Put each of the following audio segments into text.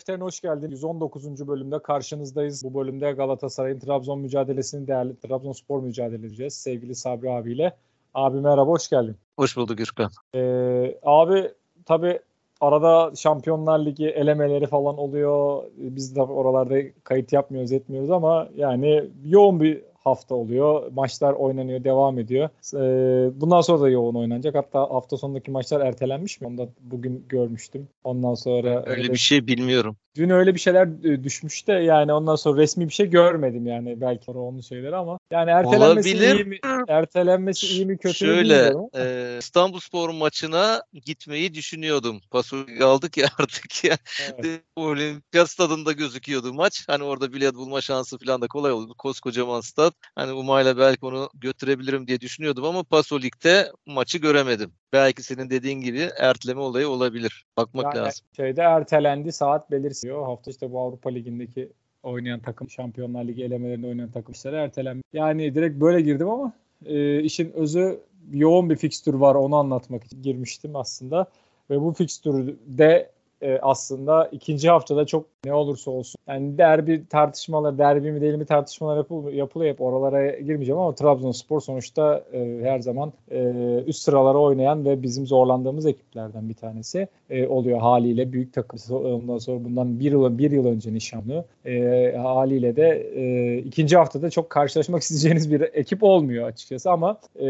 Defterine hoş geldin. 119. bölümde karşınızdayız. Bu bölümde Galatasaray'ın Trabzon mücadelesini değerli Trabzonspor mücadele edeceğiz. Sevgili Sabri abiyle. Abi merhaba, hoş geldin. Hoş bulduk Gürkan. Ee, abi tabii arada Şampiyonlar Ligi elemeleri falan oluyor. Biz de oralarda kayıt yapmıyoruz, etmiyoruz ama yani yoğun bir hafta oluyor. Maçlar oynanıyor, devam ediyor. Ee, bundan sonra da yoğun oynanacak. Hatta hafta sonundaki maçlar ertelenmiş mi? Onu da bugün görmüştüm. Ondan sonra öyle bir şey bilmiyorum. Dün öyle bir şeyler e, düşmüş de yani ondan sonra resmi bir şey görmedim yani belki onun şeyleri ama yani ertelenmesi Olabilir. iyi mi ertelenmesi iyi mi kötü mü Şöyle e, İstanbulspor maçına gitmeyi düşünüyordum. Pasolik aldık ya artık ya. Evet. Olimpiyat stadında gözüküyordu maç. Hani orada bilet bulma şansı falan da kolay oldu. Koskocaman stad. Hani Umay'la belki onu götürebilirim diye düşünüyordum ama Pasolik'te maçı göremedim. Belki senin dediğin gibi erteleme olayı olabilir. Bakmak yani lazım. Şeyde ertelendi saat belirsiz diyor. Hafta işte bu Avrupa Ligi'ndeki oynayan takım, Şampiyonlar Ligi elemelerinde oynayan takım işleri ertelenmiş. Yani direkt böyle girdim ama e, işin özü yoğun bir fikstür var onu anlatmak için girmiştim aslında. Ve bu fikstürde e, aslında ikinci haftada çok ne olursa olsun. Yani derbi tartışmaları, derbi mi değil mi tartışmalar yapıl, yapılıyor hep oralara girmeyeceğim ama Trabzonspor sonuçta e, her zaman e, üst sıralara oynayan ve bizim zorlandığımız ekiplerden bir tanesi e, oluyor haliyle büyük takım ondan sonra bundan bir yıl bir yıl önce nişanlı e, haliyle de e, ikinci haftada çok karşılaşmak isteyeceğiniz bir ekip olmuyor açıkçası ama e,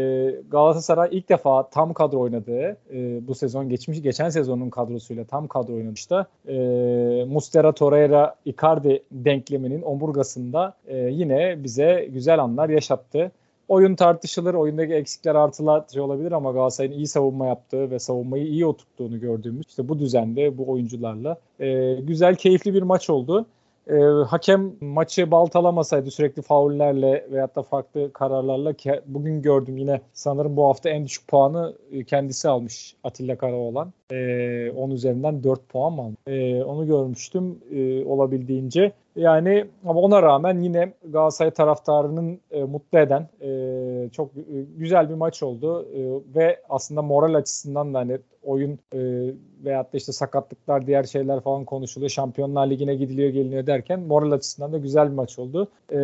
Galatasaray ilk defa tam kadro oynadığı e, bu sezon geçmiş geçen sezonun kadrosuyla tam kadro oynamıştı. E, Mustera Torreira Icardi denkleminin omurgasında e, yine bize güzel anlar yaşattı. Oyun tartışılır, oyundaki eksikler artılar şey olabilir ama Galatasaray'ın iyi savunma yaptığı ve savunmayı iyi oturttuğunu gördüğümüz işte bu düzende bu oyuncularla e, güzel, keyifli bir maç oldu. E, hakem maçı baltalamasaydı sürekli faullerle veyahut da farklı kararlarla ki bugün gördüm yine sanırım bu hafta en düşük puanı e, kendisi almış Atilla Karaoğlan. E, 10 üzerinden 4 puan mı aldı? E, onu görmüştüm e, olabildiğince. Yani ama ona rağmen yine Galatasaray taraftarının e, mutlu eden e, çok e, güzel bir maç oldu e, ve aslında moral açısından da hani oyun e, veyahut da işte sakatlıklar diğer şeyler falan konuşuluyor. Şampiyonlar Ligi'ne gidiliyor geliniyor derken moral açısından da güzel bir maç oldu. E,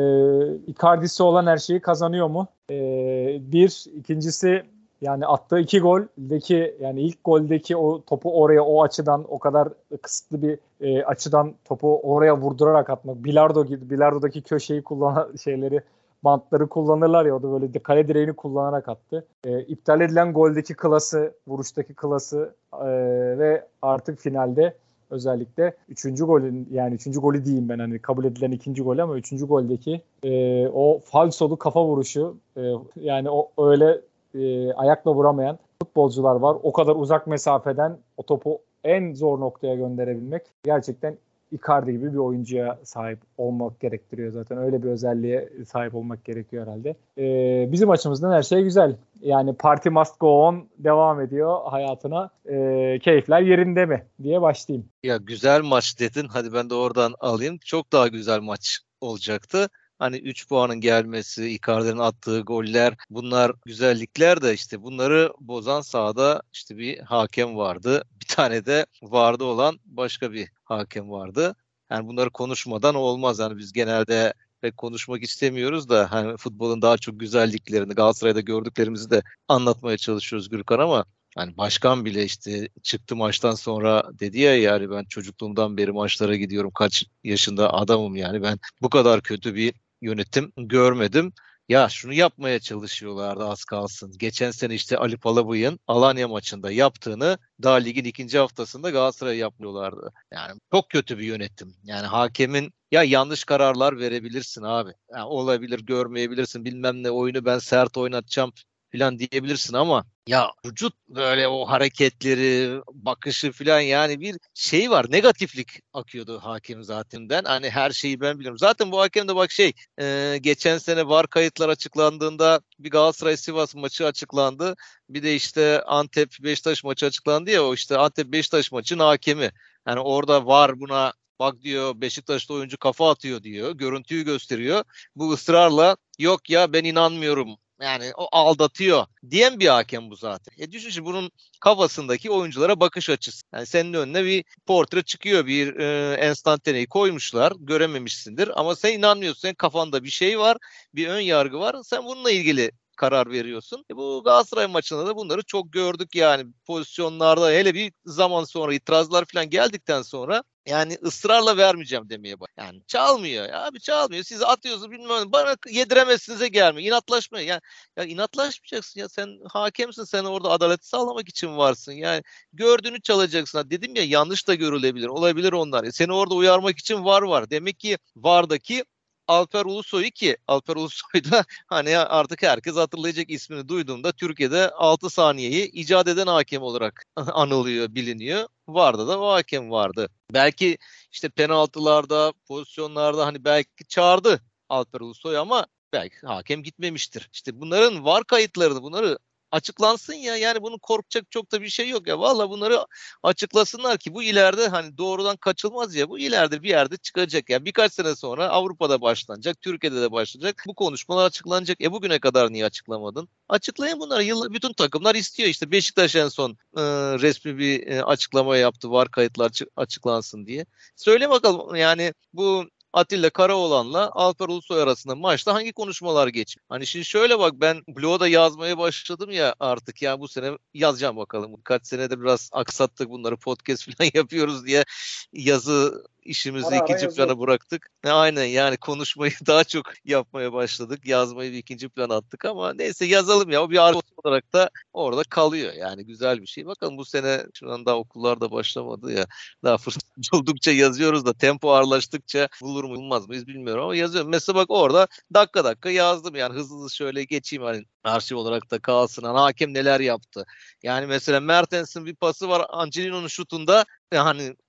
Icardi'si olan her şeyi kazanıyor mu? E, bir. ikincisi yani attığı iki goldeki yani ilk goldeki o topu oraya o açıdan o kadar kısıtlı bir e, açıdan topu oraya vurdurarak atmak. Bilardo gibi bilardodaki köşeyi kullanan şeyleri bantları kullanırlar ya o da böyle kale direğini kullanarak attı. E, iptal edilen goldeki klası, vuruştaki klası e, ve artık finalde özellikle üçüncü golün yani üçüncü golü diyeyim ben hani kabul edilen ikinci gol ama üçüncü goldeki e, o falsolu kafa vuruşu e, yani o öyle e, ayakla vuramayan futbolcular var. O kadar uzak mesafeden o topu en zor noktaya gönderebilmek gerçekten Icardi gibi bir oyuncuya sahip olmak gerektiriyor zaten. Öyle bir özelliğe sahip olmak gerekiyor herhalde. Ee, bizim açımızdan her şey güzel. Yani party must go on devam ediyor hayatına. Ee, keyifler yerinde mi diye başlayayım. Ya güzel maç dedin. Hadi ben de oradan alayım. Çok daha güzel maç olacaktı. Hani 3 puanın gelmesi, Icardi'nin attığı goller bunlar güzellikler de işte bunları bozan sahada işte bir hakem vardı. Bir tane de vardı olan başka bir hakem vardı. Yani bunları konuşmadan olmaz. Yani biz genelde pek konuşmak istemiyoruz da hani futbolun daha çok güzelliklerini Galatasaray'da gördüklerimizi de anlatmaya çalışıyoruz Gürkan ama hani başkan bile işte çıktı maçtan sonra dedi ya yani ben çocukluğumdan beri maçlara gidiyorum kaç yaşında adamım yani ben bu kadar kötü bir yönetim görmedim. Ya şunu yapmaya çalışıyorlardı az kalsın. Geçen sene işte Ali Palabıyık'ın Alanya maçında yaptığını daha ligin ikinci haftasında Galatasaray yapmıyorlardı. Yani çok kötü bir yönetim. Yani hakemin ya yanlış kararlar verebilirsin abi. Yani olabilir görmeyebilirsin bilmem ne oyunu ben sert oynatacağım falan diyebilirsin ama ya vücut böyle o hareketleri, bakışı falan yani bir şey var. Negatiflik akıyordu hakem zaten. Hani her şeyi ben biliyorum. Zaten bu hakem de bak şey e, geçen sene var kayıtlar açıklandığında bir Galatasaray Sivas maçı açıklandı. Bir de işte Antep Beşiktaş maçı açıklandı ya o işte Antep Beşiktaş maçının hakemi. Yani orada var buna bak diyor Beşiktaş'ta oyuncu kafa atıyor diyor. Görüntüyü gösteriyor. Bu ısrarla yok ya ben inanmıyorum yani o aldatıyor diyen bir hakem bu zaten. E düşün bunun kafasındaki oyunculara bakış açısı. Yani senin önüne bir portre çıkıyor, bir e, enstantaneyi koymuşlar, görememişsindir ama sen inanmıyorsun. Senin kafanda bir şey var, bir ön yargı var. Sen bununla ilgili karar veriyorsun. E bu Galatasaray maçında da bunları çok gördük yani pozisyonlarda hele bir zaman sonra itirazlar falan geldikten sonra yani ısrarla vermeyeceğim demeye bak. Yani çalmıyor ya abi çalmıyor. Siz atıyorsunuz bilmem bana yediremezsinize gelmiyor. İnatlaşma yani ya inatlaşmayacaksın ya sen hakemsin sen orada adaleti sağlamak için varsın. Yani gördüğünü çalacaksın. Dedim ya yanlış da görülebilir. Olabilir onlar. Ya, seni orada uyarmak için var var. Demek ki vardaki Alper Ulusoy'u ki Alper Ulusoy da hani artık herkes hatırlayacak ismini duyduğunda Türkiye'de 6 saniyeyi icat eden hakem olarak anılıyor, biliniyor. Vardı da o hakem vardı. Belki işte penaltılarda, pozisyonlarda hani belki çağırdı Alper Ulusoy ama belki hakem gitmemiştir. İşte bunların var kayıtlarını bunları açıklansın ya. Yani bunu korkacak çok da bir şey yok ya. Valla bunları açıklasınlar ki bu ileride hani doğrudan kaçılmaz ya. Bu ileride bir yerde çıkacak. Yani birkaç sene sonra Avrupa'da başlanacak, Türkiye'de de başlayacak. Bu konuşmalar açıklanacak. E bugüne kadar niye açıklamadın? Açıklayın bunları. Yıl, bütün takımlar istiyor. İşte Beşiktaş en son e, resmi bir e, açıklama yaptı. Var kayıtlar açıklansın diye. Söyle bakalım yani bu Atilla Karaoğlan'la Alper Ulusoy arasında maçta hangi konuşmalar geçiyor? Hani şimdi şöyle bak ben blogda yazmaya başladım ya artık ya bu sene yazacağım bakalım. Kaç senede biraz aksattık bunları podcast falan yapıyoruz diye yazı işimizi ara ikinci plana bıraktık. E, aynen yani konuşmayı daha çok yapmaya başladık. Yazmayı bir ikinci plana attık ama neyse yazalım ya. O bir argos olarak da orada kalıyor. Yani güzel bir şey. Bakalım bu sene şu an daha okullar da başlamadı ya. Daha fırsat buldukça yazıyoruz da tempo ağırlaştıkça bulur mu bulmaz mıyız bilmiyorum ama yazıyorum. Mesela bak orada dakika dakika yazdım yani hızlı hızlı şöyle geçeyim hani arşiv olarak da kalsın. Hani hakem neler yaptı. Yani mesela Mertens'in bir pası var Angelino'nun şutunda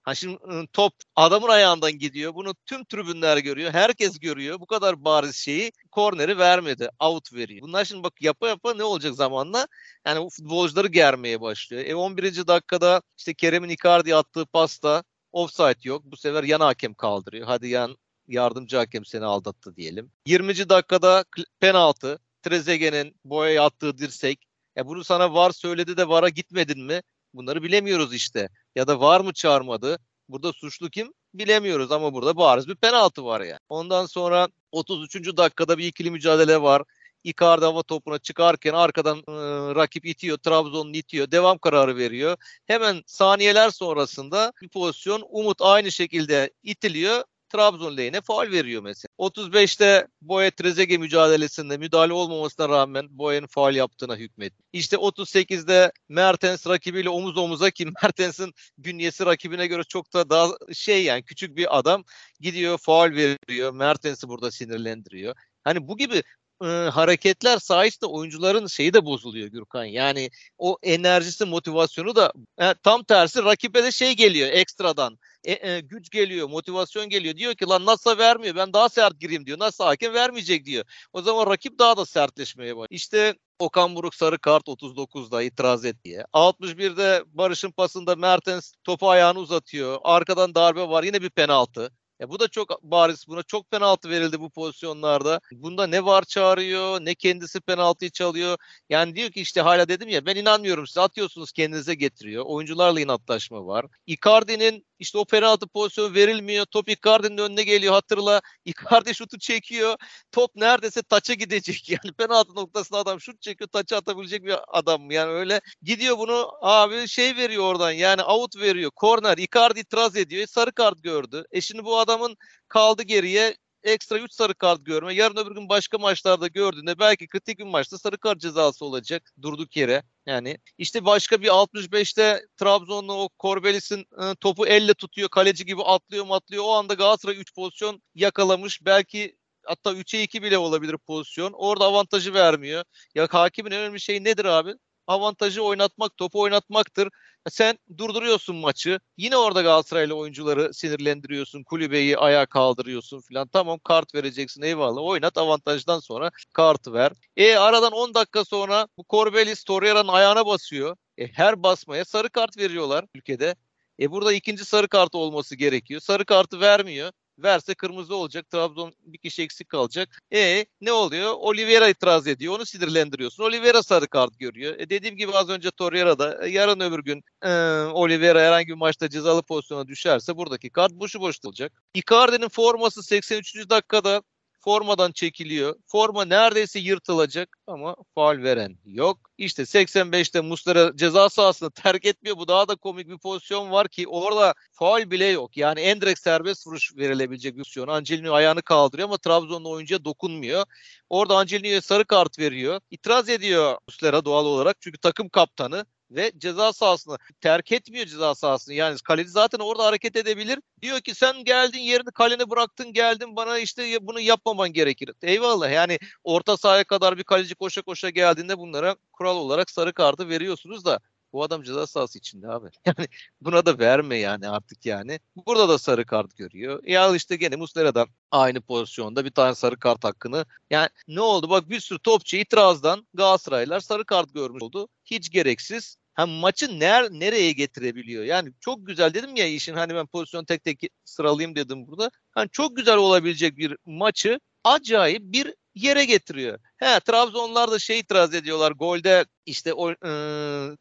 ha şimdi top adamın ayağından gidiyor. Bunu tüm tribünler görüyor. Herkes görüyor. Bu kadar bariz şeyi korneri vermedi. Out veriyor. Bunlar şimdi bak yapa yapa ne olacak zamanla? Yani futbolcuları germeye başlıyor. E 11. dakikada işte Kerem'in Icardi attığı pasta offside yok. Bu sefer yan hakem kaldırıyor. Hadi yan yardımcı hakem seni aldattı diyelim. 20. dakikada penaltı. Trezeguet'in boyaya attığı dirsek. Ya bunu sana var söyledi de vara gitmedin mi? Bunları bilemiyoruz işte. Ya da var mı çağırmadı? Burada suçlu kim? Bilemiyoruz ama burada bariz bir penaltı var yani. Ondan sonra 33. dakikada bir ikili mücadele var. Icardi hava topuna çıkarken arkadan e, rakip itiyor, Trabzon'un itiyor, devam kararı veriyor. Hemen saniyeler sonrasında bir pozisyon Umut aynı şekilde itiliyor. Trabzon lehine faul veriyor mesela. 35'te Boye Trezeguet mücadelesinde müdahale olmamasına rağmen Boye'nin faul yaptığına hükmetti. İşte 38'de Mertens rakibiyle omuz omuza ki Mertens'in bünyesi rakibine göre çok da daha şey yani küçük bir adam gidiyor faul veriyor. Mertens'i burada sinirlendiriyor. Hani bu gibi e, hareketler sayesinde oyuncuların şeyi de bozuluyor Gürkan. Yani o enerjisi, motivasyonu da e, tam tersi rakibe de şey geliyor ekstradan. E, e, güç geliyor, motivasyon geliyor. Diyor ki lan nasıl vermiyor ben daha sert gireyim diyor. Nasıl hakem vermeyecek diyor. O zaman rakip daha da sertleşmeye başlıyor. İşte Okan Buruk sarı kart 39'da itiraz et diye. 61'de Barış'ın pasında Mertens topu ayağını uzatıyor. Arkadan darbe var yine bir penaltı. Ya bu da çok bariz. Buna çok penaltı verildi bu pozisyonlarda. Bunda ne var çağırıyor, ne kendisi penaltıyı çalıyor. Yani diyor ki işte hala dedim ya ben inanmıyorum size atıyorsunuz kendinize getiriyor. Oyuncularla inatlaşma var. Icardi'nin işte o penaltı pozisyonu verilmiyor. Top Icardi'nin önüne geliyor hatırla. Icardi şutu çekiyor. Top neredeyse taça gidecek. Yani penaltı noktasında adam şut çekiyor. Taça atabilecek bir adam. Yani öyle gidiyor bunu abi şey veriyor oradan. Yani out veriyor. Corner. Icardi itiraz ediyor. E, sarı kart gördü. E şimdi bu adamın kaldı geriye ekstra 3 sarı kart görme. Yarın öbür gün başka maçlarda gördüğünde belki kritik bir maçta sarı kart cezası olacak durduk yere. Yani işte başka bir 65'te Trabzon'la o Korbelis'in e, topu elle tutuyor. Kaleci gibi atlıyor atlıyor. O anda Galatasaray 3 pozisyon yakalamış. Belki hatta 3'e 2 bile olabilir pozisyon. Orada avantajı vermiyor. Ya hakimin önemli şey nedir abi? Avantajı oynatmak, topu oynatmaktır. Sen durduruyorsun maçı. Yine orada Galatasaraylı oyuncuları sinirlendiriyorsun. Kulübeyi ayağa kaldırıyorsun filan. Tamam kart vereceksin eyvallah. Oynat avantajdan sonra kartı ver. E aradan 10 dakika sonra bu Corbelis Torreira'nın ayağına basıyor. E, her basmaya sarı kart veriyorlar ülkede. E burada ikinci sarı kartı olması gerekiyor. Sarı kartı vermiyor. Verse kırmızı olacak. Trabzon bir kişi eksik kalacak. E ne oluyor? Oliveira itiraz ediyor. Onu sinirlendiriyorsun. Oliveira sarı kart görüyor. E dediğim gibi az önce Torreira'da e, yarın öbür gün e, Oliveira herhangi bir maçta cezalı pozisyona düşerse buradaki kart boşu boş olacak. Icardi'nin forması 83. dakikada formadan çekiliyor. Forma neredeyse yırtılacak ama faul veren yok. İşte 85'te Muslera ceza sahasını terk etmiyor. Bu daha da komik bir pozisyon var ki orada faul bile yok. Yani en direkt serbest vuruş verilebilecek bir pozisyon. Angelino ayağını kaldırıyor ama Trabzonlu oyuncuya dokunmuyor. Orada Angelino'ya sarı kart veriyor. İtiraz ediyor Muslera doğal olarak çünkü takım kaptanı ve ceza sahasını terk etmiyor ceza sahasını. Yani kaleci zaten orada hareket edebilir. Diyor ki sen geldin yerini kaleni bıraktın geldin bana işte bunu yapmaman gerekir. Eyvallah yani orta sahaya kadar bir kaleci koşa koşa geldiğinde bunlara kural olarak sarı kartı veriyorsunuz da bu adam ceza sahası içinde abi. Yani buna da verme yani artık yani. Burada da sarı kart görüyor. Ya işte gene Muslera'dan aynı pozisyonda bir tane sarı kart hakkını. Yani ne oldu? Bak bir sürü topçu itirazdan Galatasaraylar sarı kart görmüş oldu. Hiç gereksiz. Hem maçı ner, nereye getirebiliyor? Yani çok güzel dedim ya işin hani ben pozisyon tek tek sıralayayım dedim burada. Hani çok güzel olabilecek bir maçı acayip bir yere getiriyor. He Trabzonlar da şey itiraz ediyorlar. Golde işte o e,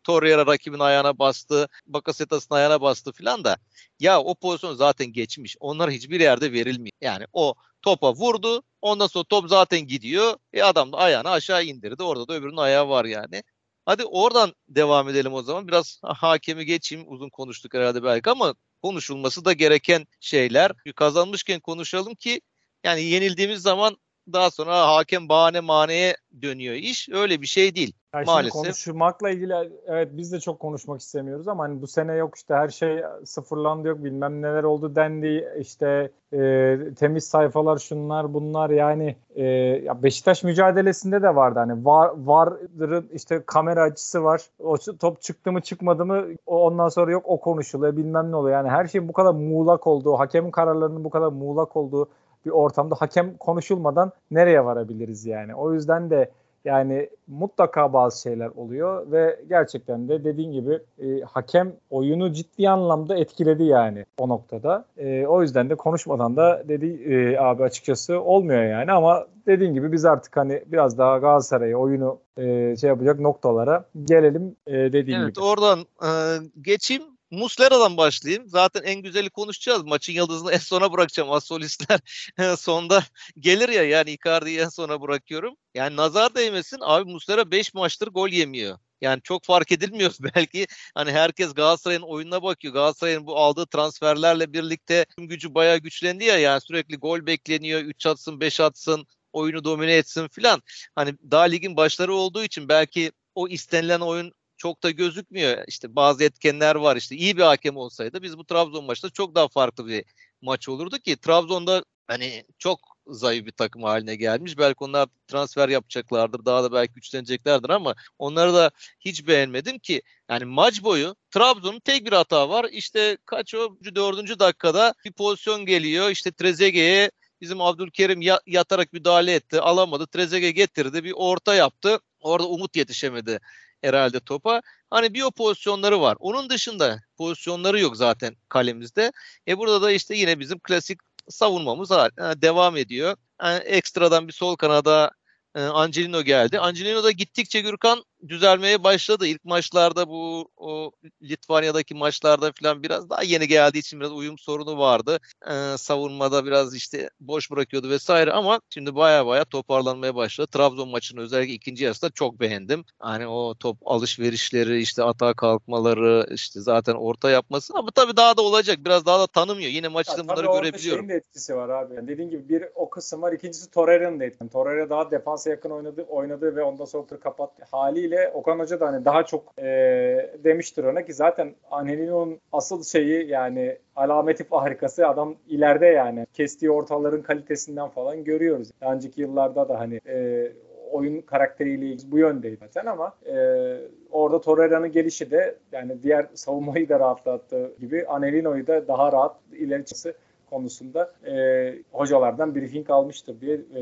Torreira rakibin ayağına bastı, Bakasetas'ın ayağına bastı filan da ya o pozisyon zaten geçmiş. Onlar hiçbir yerde verilmiyor. Yani o topa vurdu. Ondan sonra top zaten gidiyor. E adam da ayağını aşağı indirdi. Orada da öbürünün ayağı var yani. Hadi oradan devam edelim o zaman. Biraz hakemi geçeyim. Uzun konuştuk herhalde belki ama konuşulması da gereken şeyler. Kazanmışken konuşalım ki yani yenildiğimiz zaman daha sonra hakem bahane maneye dönüyor iş. Öyle bir şey değil. Yani maalesef. Konuşmakla ilgili evet biz de çok konuşmak istemiyoruz ama hani bu sene yok işte her şey sıfırlandı yok bilmem neler oldu dendi işte e, temiz sayfalar şunlar bunlar yani e, ya Beşiktaş mücadelesinde de vardı hani var vardır işte kamera açısı var o top çıktı mı çıkmadı mı ondan sonra yok o konuşuluyor bilmem ne oluyor yani her şeyin bu kadar muğlak olduğu hakemin kararlarının bu kadar muğlak olduğu bir ortamda hakem konuşulmadan nereye varabiliriz yani o yüzden de yani mutlaka bazı şeyler oluyor ve gerçekten de dediğin gibi e, hakem oyunu ciddi anlamda etkiledi yani o noktada. E, o yüzden de konuşmadan da dedi e, abi açıkçası olmuyor yani ama dediğin gibi biz artık hani biraz daha Galatasaray'ı oyunu e, şey yapacak noktalara gelelim e, dediğin evet, gibi. Evet oradan e, geçeyim Muslera'dan başlayayım. Zaten en güzeli konuşacağız. Maçın yıldızını en sona bırakacağım. Asolistler sonda gelir ya yani Icardi'yi en sona bırakıyorum. Yani nazar değmesin. Abi Muslera 5 maçtır gol yemiyor. Yani çok fark edilmiyor belki. Hani herkes Galatasaray'ın oyununa bakıyor. Galatasaray'ın bu aldığı transferlerle birlikte gücü bayağı güçlendi ya. Yani sürekli gol bekleniyor. 3 atsın, 5 atsın, oyunu domine etsin filan. Hani daha ligin başları olduğu için belki o istenilen oyun çok da gözükmüyor. İşte bazı etkenler var. İşte iyi bir hakem olsaydı biz bu Trabzon maçında çok daha farklı bir maç olurdu ki Trabzon'da hani çok zayıf bir takım haline gelmiş. Belki onlar transfer yapacaklardır. Daha da belki güçleneceklerdir ama onları da hiç beğenmedim ki. Yani maç boyu Trabzon'un tek bir hata var. İşte kaç o dördüncü dakikada bir pozisyon geliyor. İşte Trezeguet'e bizim Abdülkerim yatarak müdahale etti. Alamadı. Trezeguet getirdi. Bir orta yaptı. Orada Umut yetişemedi herhalde topa. Hani bir o pozisyonları var. Onun dışında pozisyonları yok zaten kalemizde. E burada da işte yine bizim klasik savunmamız. Yani devam ediyor. Yani ekstradan bir sol kanada e, Angelino geldi. Angelino da gittikçe Gürkan düzelmeye başladı. İlk maçlarda bu o Litvanya'daki maçlarda falan biraz daha yeni geldiği için biraz uyum sorunu vardı. Ee, savunmada biraz işte boş bırakıyordu vesaire ama şimdi baya baya toparlanmaya başladı. Trabzon maçını özellikle ikinci yarısında çok beğendim. Hani o top alışverişleri işte atağa kalkmaları işte zaten orta yapması ama tabii daha da olacak. Biraz daha da tanımıyor. Yine maçta bunları görebiliyorum. Şeyin de etkisi var abi. Yani dediğin gibi bir o kısım var. İkincisi Torreira'nın da etkisi. Torreira daha defansa yakın oynadı, oynadı ve ondan sonra kapattı haliyle bile Okan Hoca da hani daha çok e, demiştir ona ki zaten Anelino'nun asıl şeyi yani alameti harikası adam ileride yani kestiği ortaların kalitesinden falan görüyoruz. Önceki yıllarda da hani e, oyun karakteriyle bu yöndeydi zaten ama e, orada Torreira'nın gelişi de yani diğer savunmayı da rahatlattığı gibi Anelino'yu da daha rahat ileri çıkması konusunda e, hocalardan briefing almıştır diye e,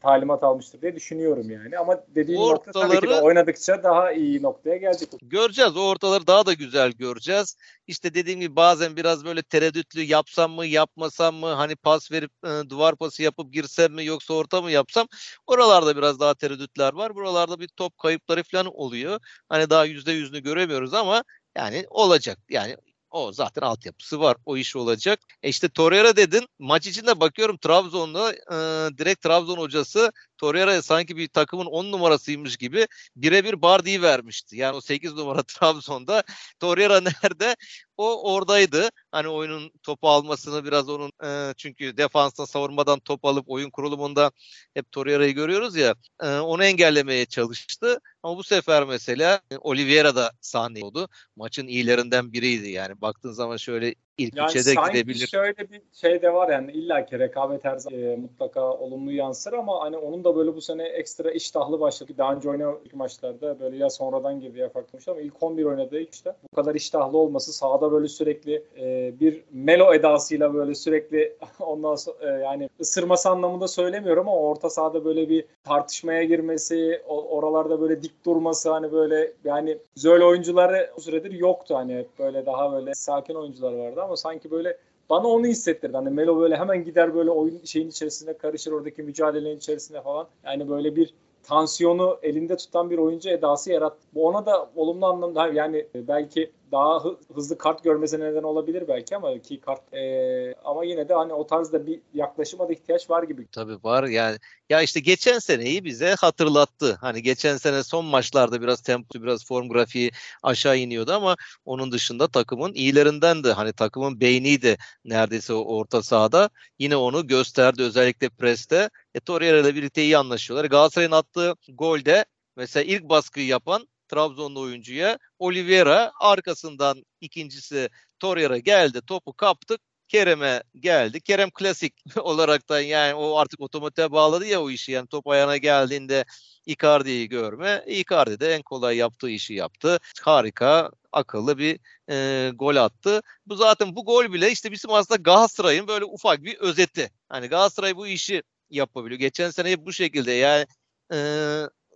talimat almıştır diye düşünüyorum yani. Ama dediğim ortaları, nokta tabii ki de oynadıkça daha iyi noktaya gelecek. Göreceğiz. O ortaları daha da güzel göreceğiz. İşte dediğim gibi bazen biraz böyle tereddütlü yapsam mı yapmasam mı hani pas verip e, duvar pası yapıp girsem mi yoksa orta mı yapsam oralarda biraz daha tereddütler var. Buralarda bir top kayıpları falan oluyor. Hani daha yüzde yüzünü göremiyoruz ama yani olacak. Yani o zaten altyapısı var. O iş olacak. E işte Torreira dedin. Maç içinde bakıyorum Trabzon'da e, direkt Trabzon hocası Torreira'ya sanki bir takımın 10 numarasıymış gibi birebir Bardi'yi vermişti. Yani o 8 numara Trabzon'da Torreira nerede? O oradaydı. Hani oyunun topu almasını biraz onun e, çünkü defansta savunmadan top alıp oyun kurulumunda hep Torreira'yı görüyoruz ya. E, onu engellemeye çalıştı. Ama bu sefer mesela Oliveira da sahne oldu. Maçın iyilerinden biriydi yani. Baktığın zaman şöyle ilk yani üçe de gidebilir. şöyle bir şey de var yani illa ki rekabet her zaman e, mutlaka olumlu yansır ama hani onun da böyle bu sene ekstra iştahlı başladı. Daha önce oynadığı maçlarda böyle ya sonradan girdi ya farklı ama ilk 11 oynadığı işte bu kadar iştahlı olması sahada böyle sürekli e, bir melo edasıyla böyle sürekli ondan sonra e, yani ısırması anlamında söylemiyorum ama orta sahada böyle bir tartışmaya girmesi, oralarda böyle dik durması hani böyle yani güzel oyuncuları bu süredir yoktu hani böyle daha böyle sakin oyuncular vardı ama sanki böyle bana onu hissettirdi. Hani Melo böyle hemen gider böyle oyun şeyin içerisinde karışır oradaki mücadelenin içerisinde falan. Yani böyle bir tansiyonu elinde tutan bir oyuncu edası yarattı. Bu ona da olumlu anlamda yani belki daha hızlı kart görmesi neden olabilir belki ama ki kart e, ama yine de hani o tarzda bir yaklaşıma da ihtiyaç var gibi. Tabii var yani ya işte geçen seneyi bize hatırlattı. Hani geçen sene son maçlarda biraz tempo biraz form grafiği aşağı iniyordu ama onun dışında takımın iyilerinden de hani takımın beyniydi neredeyse o orta sahada. Yine onu gösterdi özellikle preste. E, Torreira ile birlikte iyi anlaşıyorlar. Galatasaray'ın attığı golde mesela ilk baskıyı yapan Trabzonlu oyuncuya. Oliveira arkasından ikincisi Torreira geldi. Topu kaptık. Kerem'e geldi. Kerem klasik olarak da yani o artık otomatiğe bağladı ya o işi. Yani top ayağına geldiğinde Icardi'yi görme. Icardi de en kolay yaptığı işi yaptı. Harika, akıllı bir e, gol attı. Bu zaten bu gol bile işte bizim aslında Galatasaray'ın böyle ufak bir özeti. Hani Galatasaray bu işi yapabiliyor. Geçen sene bu şekilde yani e,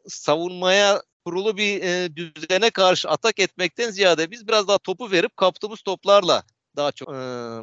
savunmaya kurulu bir e, düzene karşı atak etmekten ziyade biz biraz daha topu verip kaptığımız toplarla daha çok e,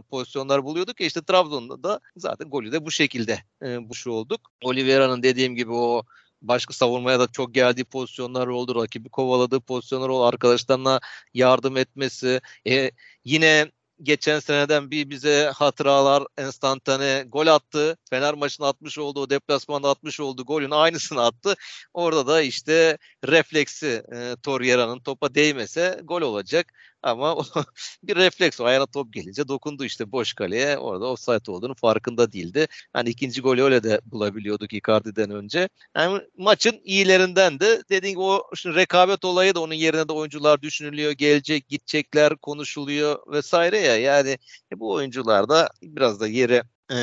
pozisyonlar buluyorduk. Ya işte Trabzon'da da zaten golü de bu şekilde e, buş olduk. Oliveira'nın dediğim gibi o başka savunmaya da çok geldiği pozisyonlar oldu. Rakibi kovaladığı pozisyonlar oldu. Arkadaşlarına yardım etmesi. E, yine geçen seneden bir bize hatıralar enstantane gol attı. Fener maçını atmış oldu. O deplasmanda atmış oldu. Golün aynısını attı. Orada da işte refleksi e, Torreira'nın topa değmese gol olacak. Ama bir refleks o ayağına top gelince dokundu işte boş kaleye. Orada offside olduğunu farkında değildi. Hani ikinci golü öyle de bulabiliyorduk Icardi'den önce. Yani maçın iyilerinden de dediğim gibi o şimdi rekabet olayı da onun yerine de oyuncular düşünülüyor. Gelecek, gidecekler, konuşuluyor vesaire ya. Yani e, bu oyuncular da biraz da yere e,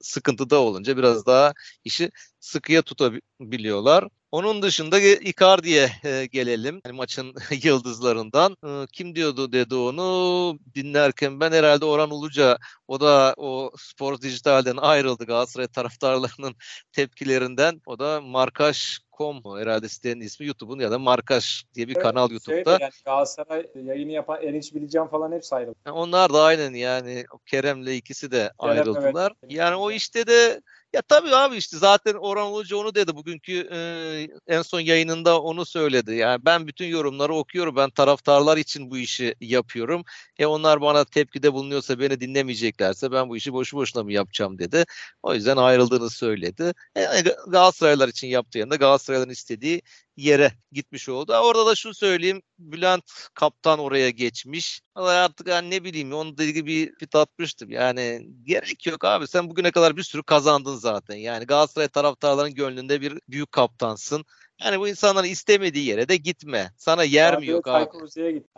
sıkıntıda olunca biraz daha işi sıkıya tutabiliyorlar. Onun dışında Icardi'ye e, gelelim. Yani maçın yıldızlarından. E, kim diyordu dedi onu dinlerken ben herhalde Orhan Uluca o da o Spor Dijital'den ayrıldı Galatasaray taraftarlarının tepkilerinden. O da Markaş Com herhalde sitenin ismi YouTube'un ya da Markaş diye bir evet, kanal YouTube'da. yani Galatasaray yayını yapan Erinç Bileceğim falan hepsi ayrıldı. onlar da aynen yani Kerem'le ikisi de Kerem, ayrıldılar. Evet. Yani o işte de ya tabii abi işte zaten Orhan Ulucu onu dedi bugünkü e, en son yayınında onu söyledi. Yani ben bütün yorumları okuyorum. Ben taraftarlar için bu işi yapıyorum. E onlar bana tepkide bulunuyorsa beni dinlemeyeceklerse ben bu işi boşu boşuna mı yapacağım dedi. O yüzden ayrıldığını söyledi. E, Galatasaraylar için yaptığı yanında Galatasarayların istediği yere gitmiş oldu. Orada da şunu söyleyeyim. Bülent kaptan oraya geçmiş. Ama artık yani ne bileyim onun dediği bir fit atmıştım. Yani gerek yok abi. Sen bugüne kadar bir sürü kazandın zaten. Yani Galatasaray taraftarlarının gönlünde bir büyük kaptansın. Yani bu insanların istemediği yere de gitme. Sana yer mi yok abi?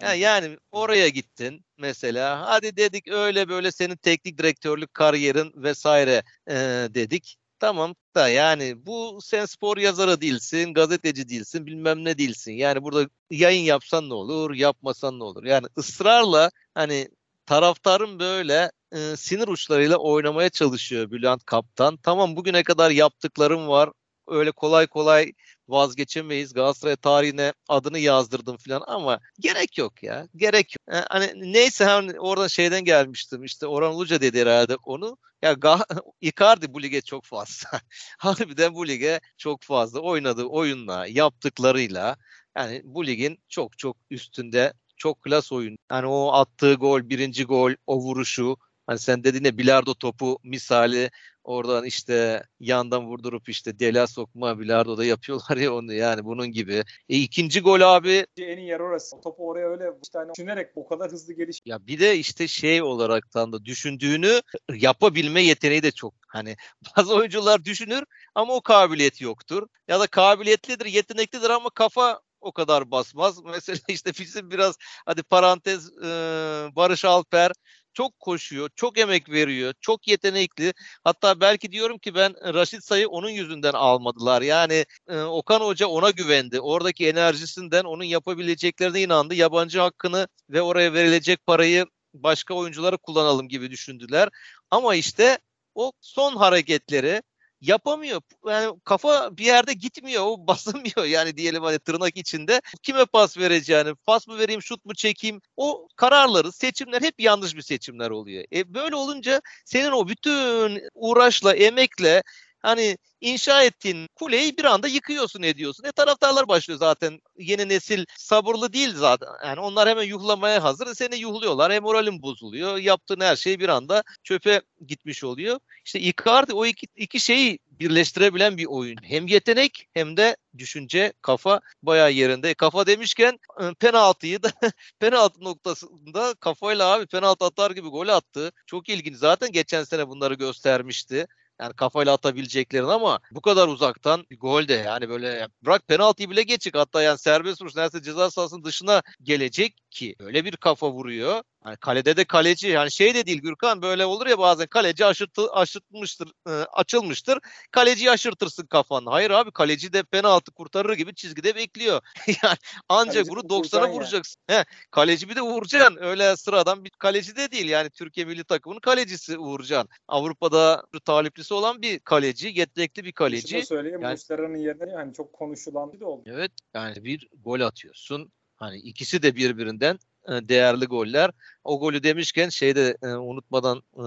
Yani, yani oraya gittin mesela. Hadi dedik öyle böyle senin teknik direktörlük kariyerin vesaire e, dedik. Tamam da yani bu sen spor yazarı değilsin, gazeteci değilsin, bilmem ne değilsin. Yani burada yayın yapsan ne olur, yapmasan ne olur? Yani ısrarla hani taraftarın böyle e, sinir uçlarıyla oynamaya çalışıyor Bülent Kaptan. Tamam bugüne kadar yaptıklarım var. Öyle kolay kolay vazgeçemeyiz. Galatasaray tarihine adını yazdırdım falan ama gerek yok ya. Gerek yok. Yani hani neyse hani oradan şeyden gelmiştim. İşte Orhan Uluca dedi herhalde onu. Ya Ga- Icardi bu lige çok fazla. Harbiden bu lige çok fazla oynadığı oyunla, yaptıklarıyla yani bu ligin çok çok üstünde çok klas oyun. Yani o attığı gol, birinci gol, o vuruşu Hani sen dedin ya bilardo topu misali oradan işte yandan vurdurup işte dela sokma bilardo da yapıyorlar ya onu yani bunun gibi. E, ikinci gol abi. En iyi yer orası. Topu oraya öyle işte hani düşünerek o kadar hızlı geliş. Ya bir de işte şey olaraktan da düşündüğünü yapabilme yeteneği de çok. Hani bazı oyuncular düşünür ama o kabiliyet yoktur. Ya da kabiliyetlidir, yeteneklidir ama kafa o kadar basmaz. Mesela işte bizim biraz hadi parantez e, Barış Alper çok koşuyor, çok emek veriyor, çok yetenekli. Hatta belki diyorum ki ben Raşit Say'ı onun yüzünden almadılar. Yani e, Okan Hoca ona güvendi. Oradaki enerjisinden onun yapabileceklerine inandı. Yabancı hakkını ve oraya verilecek parayı başka oyunculara kullanalım gibi düşündüler. Ama işte o son hareketleri yapamıyor. Yani kafa bir yerde gitmiyor. O basılmıyor yani diyelim hani tırnak içinde. Kime pas vereceğini, pas mı vereyim, şut mu çekeyim? O kararları, seçimler hep yanlış bir seçimler oluyor. E böyle olunca senin o bütün uğraşla, emekle hani inşa ettiğin kuleyi bir anda yıkıyorsun ediyorsun. E taraftarlar başlıyor zaten. Yeni nesil sabırlı değil zaten. Yani onlar hemen yuhlamaya hazır. E, seni yuhluyorlar. Hem moralin bozuluyor. Yaptığın her şey bir anda çöpe gitmiş oluyor. İşte Icardi o iki, iki şeyi birleştirebilen bir oyun. Hem yetenek hem de düşünce, kafa bayağı yerinde. Kafa demişken e, penaltıyı da penaltı noktasında kafayla abi penaltı atar gibi gol attı. Çok ilginç. Zaten geçen sene bunları göstermişti. Yani kafayla atabileceklerin ama bu kadar uzaktan bir gol de yani böyle bırak penaltıyı bile geçik hatta yani serbest vuruş neredeyse ceza sahasının dışına gelecek ki öyle bir kafa vuruyor. Yani kalede de kaleci yani şey de değil Gürkan böyle olur ya bazen kaleci aşırtı, aşırtmıştır e, açılmıştır. Kaleciyi aşırtırsın kafanı. Hayır abi kaleci de penaltı kurtarır gibi çizgide bekliyor. yani ancak vuru 90'a vuracaksın. Yani. He, kaleci bir de vuracaksın. Öyle sıradan bir kaleci de değil yani Türkiye milli takımının kalecisi Uğurcan. Avrupa'da taliplisi olan bir kaleci, yetenekli bir kaleci. Şunu söyleyeyim yani, Muslera'nın yerine yani çok konuşulan bir de oldu. Evet yani bir gol atıyorsun. Hani ikisi de birbirinden değerli goller. O golü demişken şeyde e, unutmadan e,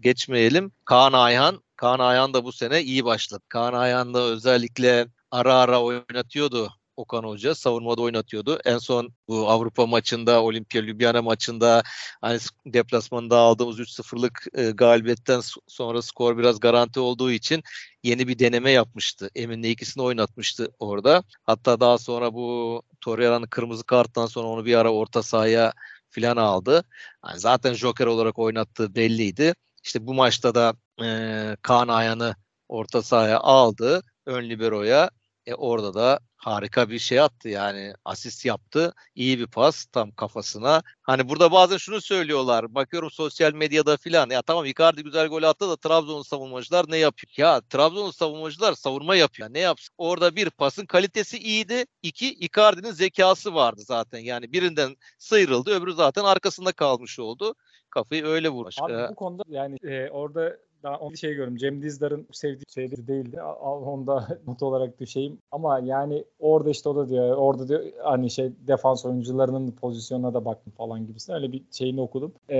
geçmeyelim. Kaan Ayhan. Kaan Ayhan da bu sene iyi başladı. Kaan Ayhan da özellikle ara ara oynatıyordu Okan Hoca savunmada oynatıyordu. En son bu Avrupa maçında, Olimpia Ljubljana maçında hani deplasmanda aldığımız 3-0'lık e, galibiyetten sonra skor biraz garanti olduğu için yeni bir deneme yapmıştı. Emin'le ikisini oynatmıştı orada. Hatta daha sonra bu Torreira'nın kırmızı karttan sonra onu bir ara orta sahaya filan aldı. Yani zaten Joker olarak oynattığı belliydi. İşte bu maçta da e, Kaan Ayan'ı orta sahaya aldı ön liberoya. E orada da harika bir şey attı yani asist yaptı. iyi bir pas tam kafasına. Hani burada bazen şunu söylüyorlar. Bakıyorum sosyal medyada filan. Ya tamam Icardi güzel gol attı da Trabzon'un savunmacılar ne yapıyor? Ya Trabzon'un savunmacılar savunma yapıyor. Ne yapsın? Orada bir pasın kalitesi iyiydi. İki Icardi'nin zekası vardı zaten. Yani birinden sıyrıldı. Öbürü zaten arkasında kalmış oldu. Kafayı öyle vurmuş. Abi bu konuda yani e, orada daha onu şey görüyorum. Cem Dizdar'ın sevdiği şeyleri değildi. Al onda not olarak düşeyim. Ama yani orada işte o da diyor. Orada diyor hani şey defans oyuncularının pozisyonuna da baktım falan gibisine. Öyle bir şeyini okudum. Ee,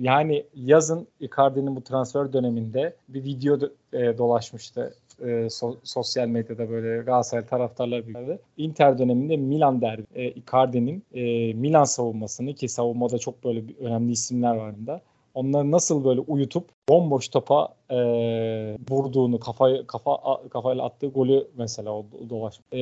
yani yazın Icardi'nin bu transfer döneminde bir video e, dolaşmıştı e, so, sosyal medyada böyle Galatasaray taraftarlar büyüklerde. Inter döneminde Milan derbi e, Icardi'nin e, Milan savunmasını ki savunmada çok böyle önemli isimler var bunda onları nasıl böyle uyutup bomboş topa e, vurduğunu kafayı kafa kafayla attığı golü mesela o dolaş. E,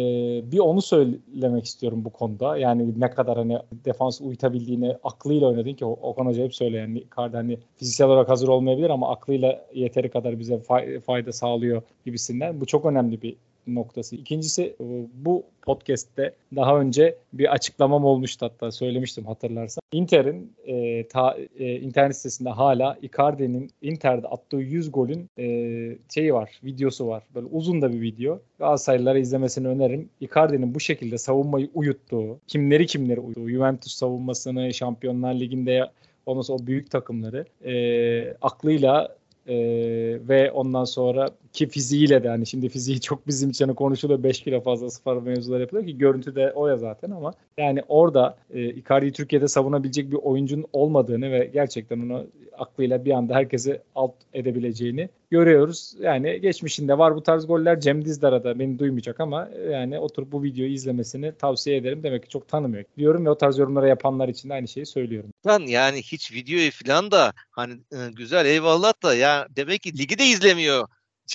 bir onu söylemek istiyorum bu konuda. Yani ne kadar hani defans uyutabildiğini aklıyla oynadın ki Okan Hoca hep söylüyor. Yani Icardi hani fiziksel olarak hazır olmayabilir ama aklıyla yeteri kadar bize fayda sağlıyor gibisinden. Bu çok önemli bir noktası. İkincisi e, bu podcast'te daha önce bir açıklamam olmuştu hatta söylemiştim hatırlarsan. Inter'in e, ta, e, internet sitesinde hala Icardi'nin Inter'de attığı 100 golün e, şeyi var, videosu var. Böyle uzun da bir video. Galatasaraylılara izlemesini öneririm. Icardi'nin bu şekilde savunmayı uyuttuğu, kimleri kimleri uyuttuğu, Juventus savunmasını, Şampiyonlar Ligi'nde ondan sonra o büyük takımları e, aklıyla ee, ve ondan sonra ki fiziğiyle de hani şimdi fiziği çok bizim için hani konuşuluyor 5 kilo fazla sıfır mevzular yapılıyor ki görüntü de o ya zaten ama yani orada e, Icardi'yi Türkiye'de savunabilecek bir oyuncunun olmadığını ve gerçekten onu aklıyla bir anda herkesi alt edebileceğini görüyoruz. Yani geçmişinde var bu tarz goller. Cem Dizdar'a da beni duymayacak ama yani oturup bu videoyu izlemesini tavsiye ederim. Demek ki çok tanımıyor diyorum ve o tarz yorumlara yapanlar için de aynı şeyi söylüyorum. Ben yani hiç videoyu falan da hani e, güzel eyvallah da ya demek ki ligi de izlemiyor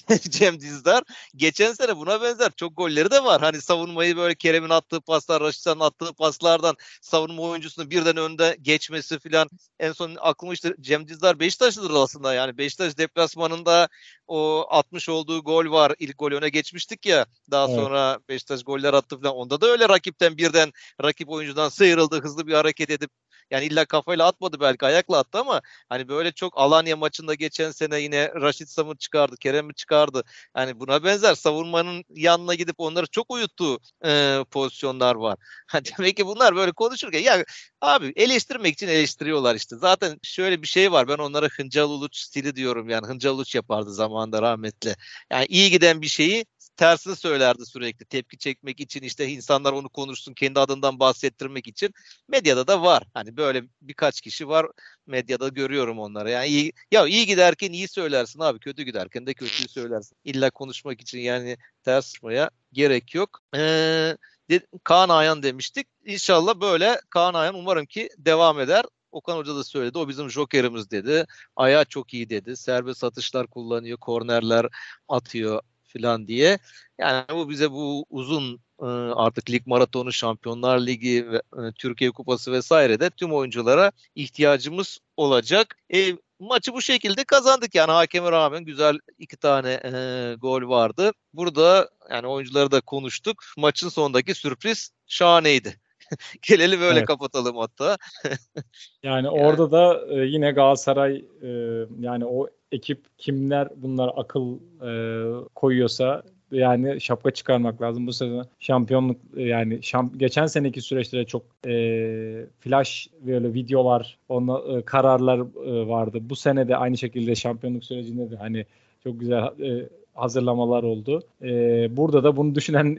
Cem Dizdar. Geçen sene buna benzer çok golleri de var. Hani savunmayı böyle Kerem'in attığı paslar, Raşit'in attığı paslardan savunma oyuncusunu birden önde geçmesi filan. En son aklıma işte Cem Dizdar Beşiktaşlıdır aslında. Yani Beşiktaş deplasmanında o atmış olduğu gol var. İlk gol öne geçmiştik ya. Daha evet. sonra Beşiktaş goller attı falan. Onda da öyle rakipten birden rakip oyuncudan sıyrıldı. Hızlı bir hareket edip yani illa kafayla atmadı belki ayakla attı ama hani böyle çok Alanya maçında geçen sene yine Raşit Sam'ı çıkardı, Kerem'i çıkardı. Yani buna benzer savunmanın yanına gidip onları çok uyuttuğu e, pozisyonlar var. Demek ki bunlar böyle konuşurken ya abi eleştirmek için eleştiriyorlar işte. Zaten şöyle bir şey var ben onlara Hıncal Uluç stili diyorum yani Hıncal Uluç yapardı zamanında rahmetli. Yani iyi giden bir şeyi tersini söylerdi sürekli. Tepki çekmek için işte insanlar onu konuşsun kendi adından bahsettirmek için. Medyada da var. Hani böyle birkaç kişi var medyada görüyorum onları. Yani iyi, ya iyi giderken iyi söylersin abi kötü giderken de kötüyü söylersin. İlla konuşmak için yani ters tutmaya gerek yok. Ee, Kaan Ayan demiştik. İnşallah böyle Kaan Ayan umarım ki devam eder. Okan Hoca da söyledi. O bizim jokerimiz dedi. Ayağı çok iyi dedi. Serbest atışlar kullanıyor. Kornerler atıyor falan diye. Yani bu bize bu uzun artık lig maratonu, Şampiyonlar Ligi ve Türkiye Kupası vesaire de tüm oyunculara ihtiyacımız olacak. E, maçı bu şekilde kazandık yani hakeme rağmen güzel iki tane e, gol vardı. Burada yani oyuncuları da konuştuk. Maçın sonundaki sürpriz şahaneydi. Gelelim böyle evet. kapatalım hatta. yani orada da e, yine Galatasaray e, yani o ekip kimler bunlar akıl e, koyuyorsa yani şapka çıkarmak lazım. Bu sezon şampiyonluk yani şamp geçen seneki süreçte çok e, flash böyle videolar, ona, e, kararlar e, vardı. Bu sene de aynı şekilde şampiyonluk sürecinde de hani çok güzel e, hazırlamalar oldu. Ee, burada da bunu düşünen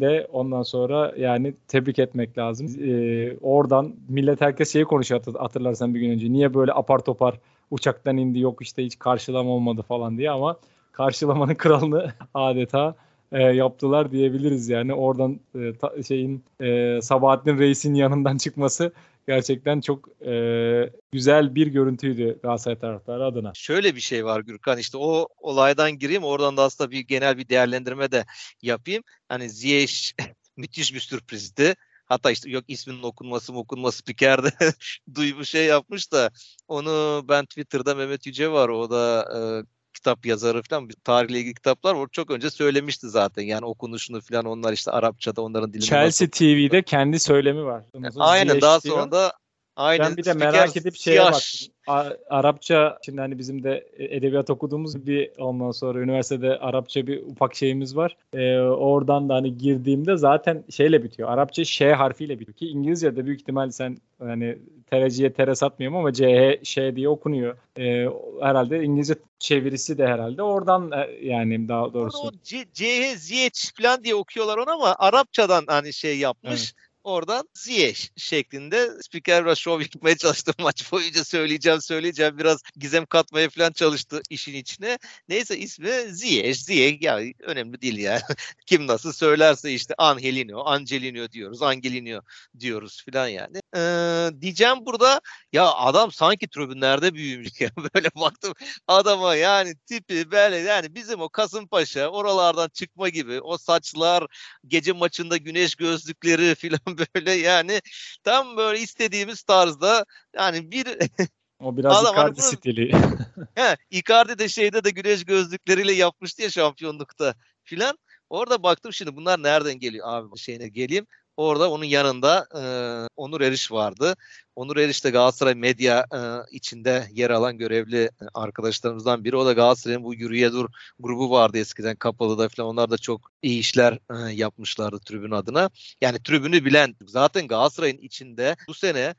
de ondan sonra yani tebrik etmek lazım. Ee, oradan millet herkes şeyi konuşuyor hatırlarsan bir gün önce. Niye böyle apar topar uçaktan indi yok işte hiç karşılama olmadı falan diye ama karşılamanın kralını adeta e, yaptılar diyebiliriz yani. Oradan e, ta, şeyin e, Sabahattin Reis'in yanından çıkması gerçekten çok e, güzel bir görüntüydü Galatasaray taraftarı adına. Şöyle bir şey var Gürkan işte o olaydan gireyim oradan da aslında bir genel bir değerlendirme de yapayım. Hani Ziyech müthiş bir sürprizdi. Hatta işte yok isminin okunması mı okunması spikerde duymuş şey yapmış da onu ben Twitter'da Mehmet Yüce var o da e, kitap yazarı falan tarihle ilgili kitaplar var. Çok önce söylemişti zaten. Yani okunuşunu falan onlar işte Arapçada onların dilini Chelsea nasıl... TV'de kendi söylemi var. Aynen daha sonra da Aynen. Ben bir de merak edip şeye baktım. Arapça şimdi hani bizim de edebiyat okuduğumuz bir ondan sonra üniversitede Arapça bir ufak şeyimiz var. Ee, oradan da hani girdiğimde zaten şeyle bitiyor. Arapça Ş harfiyle bitiyor ki İngilizce'de büyük ihtimal sen hani tereciye tere satmıyorum ama C, Ş diye okunuyor. Ee, herhalde İngilizce çevirisi de herhalde oradan e, yani daha doğrusu. C, C, Z falan diye okuyorlar onu ama Arapçadan hani şey yapmış. Evet oradan Ziyech şeklinde spiker biraz şov yapmaya çalıştı maç boyunca söyleyeceğim söyleyeceğim biraz gizem katmaya falan çalıştı işin içine. Neyse ismi Ziyech. Ziyech ya önemli değil ya. Kim nasıl söylerse işte Angelino, Angelino diyoruz, Angelino diyoruz falan yani. Ee, diyeceğim burada ya adam sanki tribünlerde büyümüş ya. Böyle baktım adama yani tipi böyle yani bizim o Kasımpaşa oralardan çıkma gibi o saçlar gece maçında güneş gözlükleri falan böyle yani tam böyle istediğimiz tarzda yani bir o biraz Adam, Icardi hani stili. he, Icardi de şeyde de güneş gözlükleriyle yapmıştı ya şampiyonlukta filan. Orada baktım şimdi bunlar nereden geliyor abi şeyine geleyim. Orada onun yanında e, Onur Eriş vardı. Onur Eriş de Galatasaray medya e, içinde yer alan görevli arkadaşlarımızdan biri. O da Galatasaray'ın bu Yürüye Dur grubu vardı eskiden Kapalı'da falan. Onlar da çok iyi işler e, yapmışlardı tribün adına. Yani tribünü bilen zaten Galatasaray'ın içinde bu sene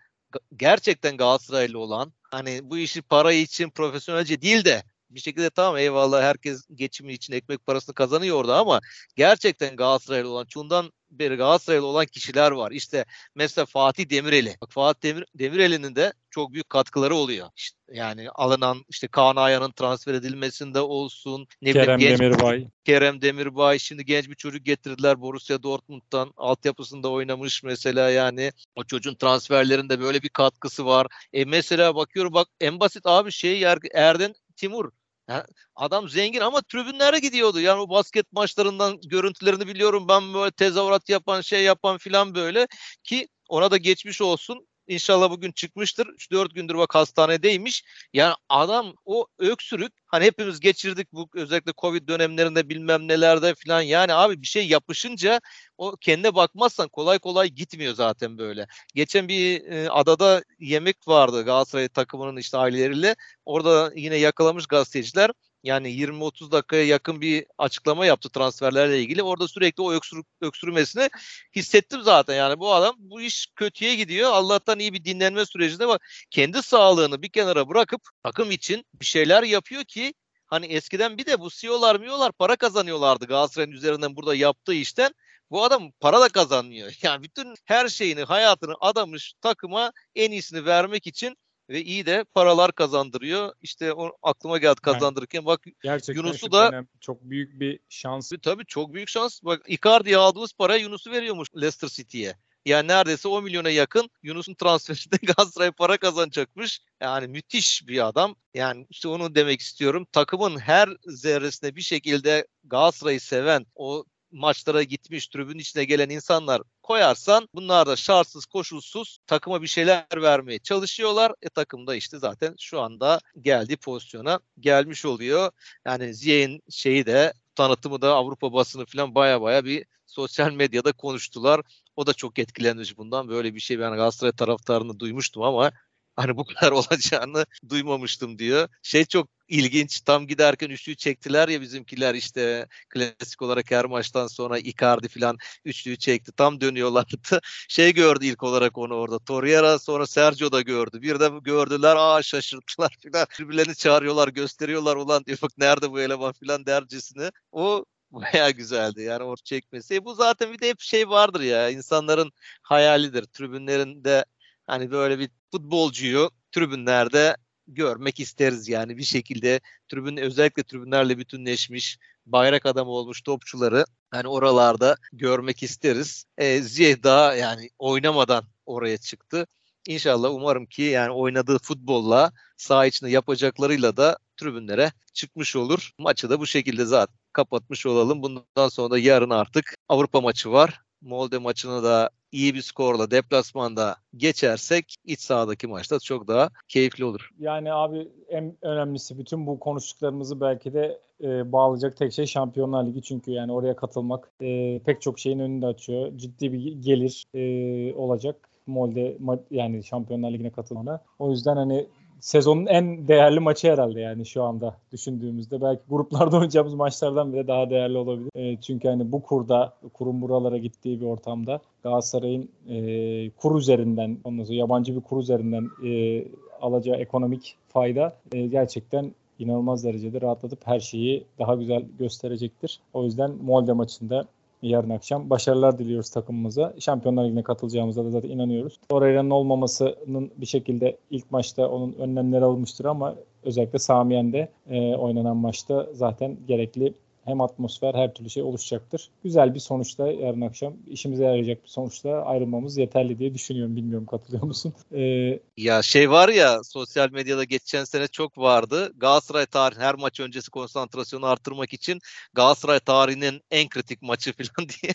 gerçekten Galatasaraylı olan hani bu işi para için profesyonelce değil de bir şekilde tamam eyvallah herkes geçimi için ekmek parasını kazanıyor orada ama gerçekten Galatasaraylı olan çoğundan beri Galatasaraylı olan kişiler var. İşte mesela Fatih Demireli. Bak Fatih Demir, Demireli'nin de çok büyük katkıları oluyor. İşte yani alınan işte Kaan Ayhan'ın transfer edilmesinde olsun. Ne Kerem bileyim, genç, Demirbay. Kerem Demirbay. Şimdi genç bir çocuk getirdiler Borussia Dortmund'dan. Altyapısında oynamış mesela yani. O çocuğun transferlerinde böyle bir katkısı var. E mesela bakıyorum bak en basit abi şey Erden Timur yani adam zengin ama tribünlere gidiyordu. Yani o basket maçlarından görüntülerini biliyorum. Ben böyle tezahürat yapan şey yapan filan böyle ki ona da geçmiş olsun. İnşallah bugün çıkmıştır. 3-4 gündür bak hastanedeymiş. Yani adam o öksürük hani hepimiz geçirdik bu özellikle Covid dönemlerinde bilmem nelerde falan. Yani abi bir şey yapışınca o kendine bakmazsan kolay kolay gitmiyor zaten böyle. Geçen bir e, adada yemek vardı Galatasaray takımının işte aileleriyle. Orada yine yakalamış gazeteciler yani 20-30 dakikaya yakın bir açıklama yaptı transferlerle ilgili. Orada sürekli o öksür, öksürmesini hissettim zaten. Yani bu adam bu iş kötüye gidiyor. Allah'tan iyi bir dinlenme sürecinde var. Kendi sağlığını bir kenara bırakıp takım için bir şeyler yapıyor ki hani eskiden bir de bu CEO'lar miyolar para kazanıyorlardı Galatasaray'ın üzerinden burada yaptığı işten. Bu adam para da kazanmıyor. Yani bütün her şeyini, hayatını adamış takıma en iyisini vermek için ve iyi de paralar kazandırıyor. İşte o aklıma geldi kazandırırken bak Gerçekten Yunus'u da önemli. çok büyük bir şans. Tabii çok büyük şans. Bak Icardi'ye aldığımız para Yunus'u veriyormuş Leicester City'ye. Yani neredeyse 10 milyona yakın Yunus'un transferinde Galatasaray para kazanacakmış. Yani müthiş bir adam. Yani işte onu demek istiyorum. Takımın her zerresine bir şekilde Galatasaray'ı seven, o maçlara gitmiş, tribün içine gelen insanlar koyarsan bunlar da şartsız koşulsuz takıma bir şeyler vermeye çalışıyorlar. E takım da işte zaten şu anda geldiği pozisyona gelmiş oluyor. Yani Ziyech'in şeyi de tanıtımı da Avrupa basını falan baya baya bir sosyal medyada konuştular. O da çok etkilenmiş bundan. Böyle bir şey ben Galatasaray taraftarını duymuştum ama hani bu kadar olacağını duymamıştım diyor. Şey çok ilginç tam giderken üçlüyü çektiler ya bizimkiler işte klasik olarak her maçtan sonra Icardi falan üçlüyü çekti. Tam dönüyorlardı. Şey gördü ilk olarak onu orada. Torreira sonra Sergio da gördü. Bir de gördüler aa şaşırttılar falan. Birbirlerini çağırıyorlar gösteriyorlar ulan diyor bak nerede bu eleman falan dercesine. O Baya güzeldi yani o çekmesi. E bu zaten bir de hep şey vardır ya insanların hayalidir. Tribünlerinde hani böyle bir futbolcuyu tribünlerde görmek isteriz yani bir şekilde tribün özellikle tribünlerle bütünleşmiş bayrak adamı olmuş topçuları hani oralarda görmek isteriz. E, Ziyeh daha yani oynamadan oraya çıktı. İnşallah umarım ki yani oynadığı futbolla saha içinde yapacaklarıyla da tribünlere çıkmış olur. Maçı da bu şekilde zaten kapatmış olalım. Bundan sonra da yarın artık Avrupa maçı var. Molde maçını da iyi bir skorla deplasmanda geçersek iç sahadaki maçta çok daha keyifli olur. Yani abi en önemlisi bütün bu konuştuklarımızı belki de e, bağlayacak tek şey Şampiyonlar Ligi çünkü yani oraya katılmak e, pek çok şeyin önünde açıyor. Ciddi bir gelir e, olacak. Molde yani Şampiyonlar Ligi'ne katılmana. O yüzden hani sezonun en değerli maçı herhalde yani şu anda düşündüğümüzde. Belki gruplarda oynayacağımız maçlardan bile daha değerli olabilir. E, çünkü hani bu kurda, kurun buralara gittiği bir ortamda Galatasaray'ın e, kur üzerinden, ondan sonra yabancı bir kur üzerinden e, alacağı ekonomik fayda e, gerçekten inanılmaz derecede rahatlatıp her şeyi daha güzel gösterecektir. O yüzden Molde maçında yarın akşam. Başarılar diliyoruz takımımıza. Şampiyonlar Ligi'ne katılacağımıza da zaten inanıyoruz. Torreira'nın olmamasının bir şekilde ilk maçta onun önlemleri alınmıştır ama özellikle Samiyen'de e, oynanan maçta zaten gerekli hem atmosfer her türlü şey oluşacaktır. Güzel bir sonuçta yarın akşam işimize yarayacak bir sonuçta ayrılmamız yeterli diye düşünüyorum. Bilmiyorum katılıyor musun? Ee, ya şey var ya sosyal medyada geçen sene çok vardı. Galatasaray tarihi her maç öncesi konsantrasyonu arttırmak için Galatasaray tarihinin en kritik maçı falan diye.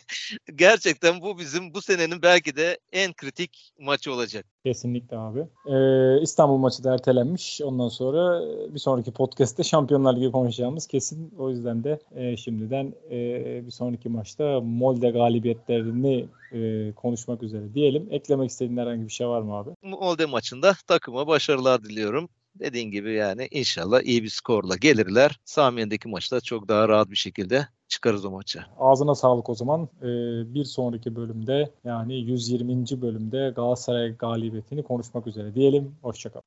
Gerçekten bu bizim bu senenin belki de en kritik maçı olacak. Kesinlikle abi. Ee, İstanbul maçı da ertelenmiş. Ondan sonra bir sonraki podcast'te Şampiyonlar Ligi konuşacağımız kesin. O yüzden de e, şimdiden e, bir sonraki maçta Molde galibiyetlerini e, konuşmak üzere diyelim. Eklemek istediğin herhangi bir şey var mı abi? Molde maçında takıma başarılar diliyorum. Dediğin gibi yani inşallah iyi bir skorla gelirler. Samiye'deki maçta çok daha rahat bir şekilde çıkarız o maça. Ağzına sağlık o zaman. Ee, bir sonraki bölümde yani 120. bölümde Galatasaray galibiyetini konuşmak üzere diyelim. Hoşçakalın.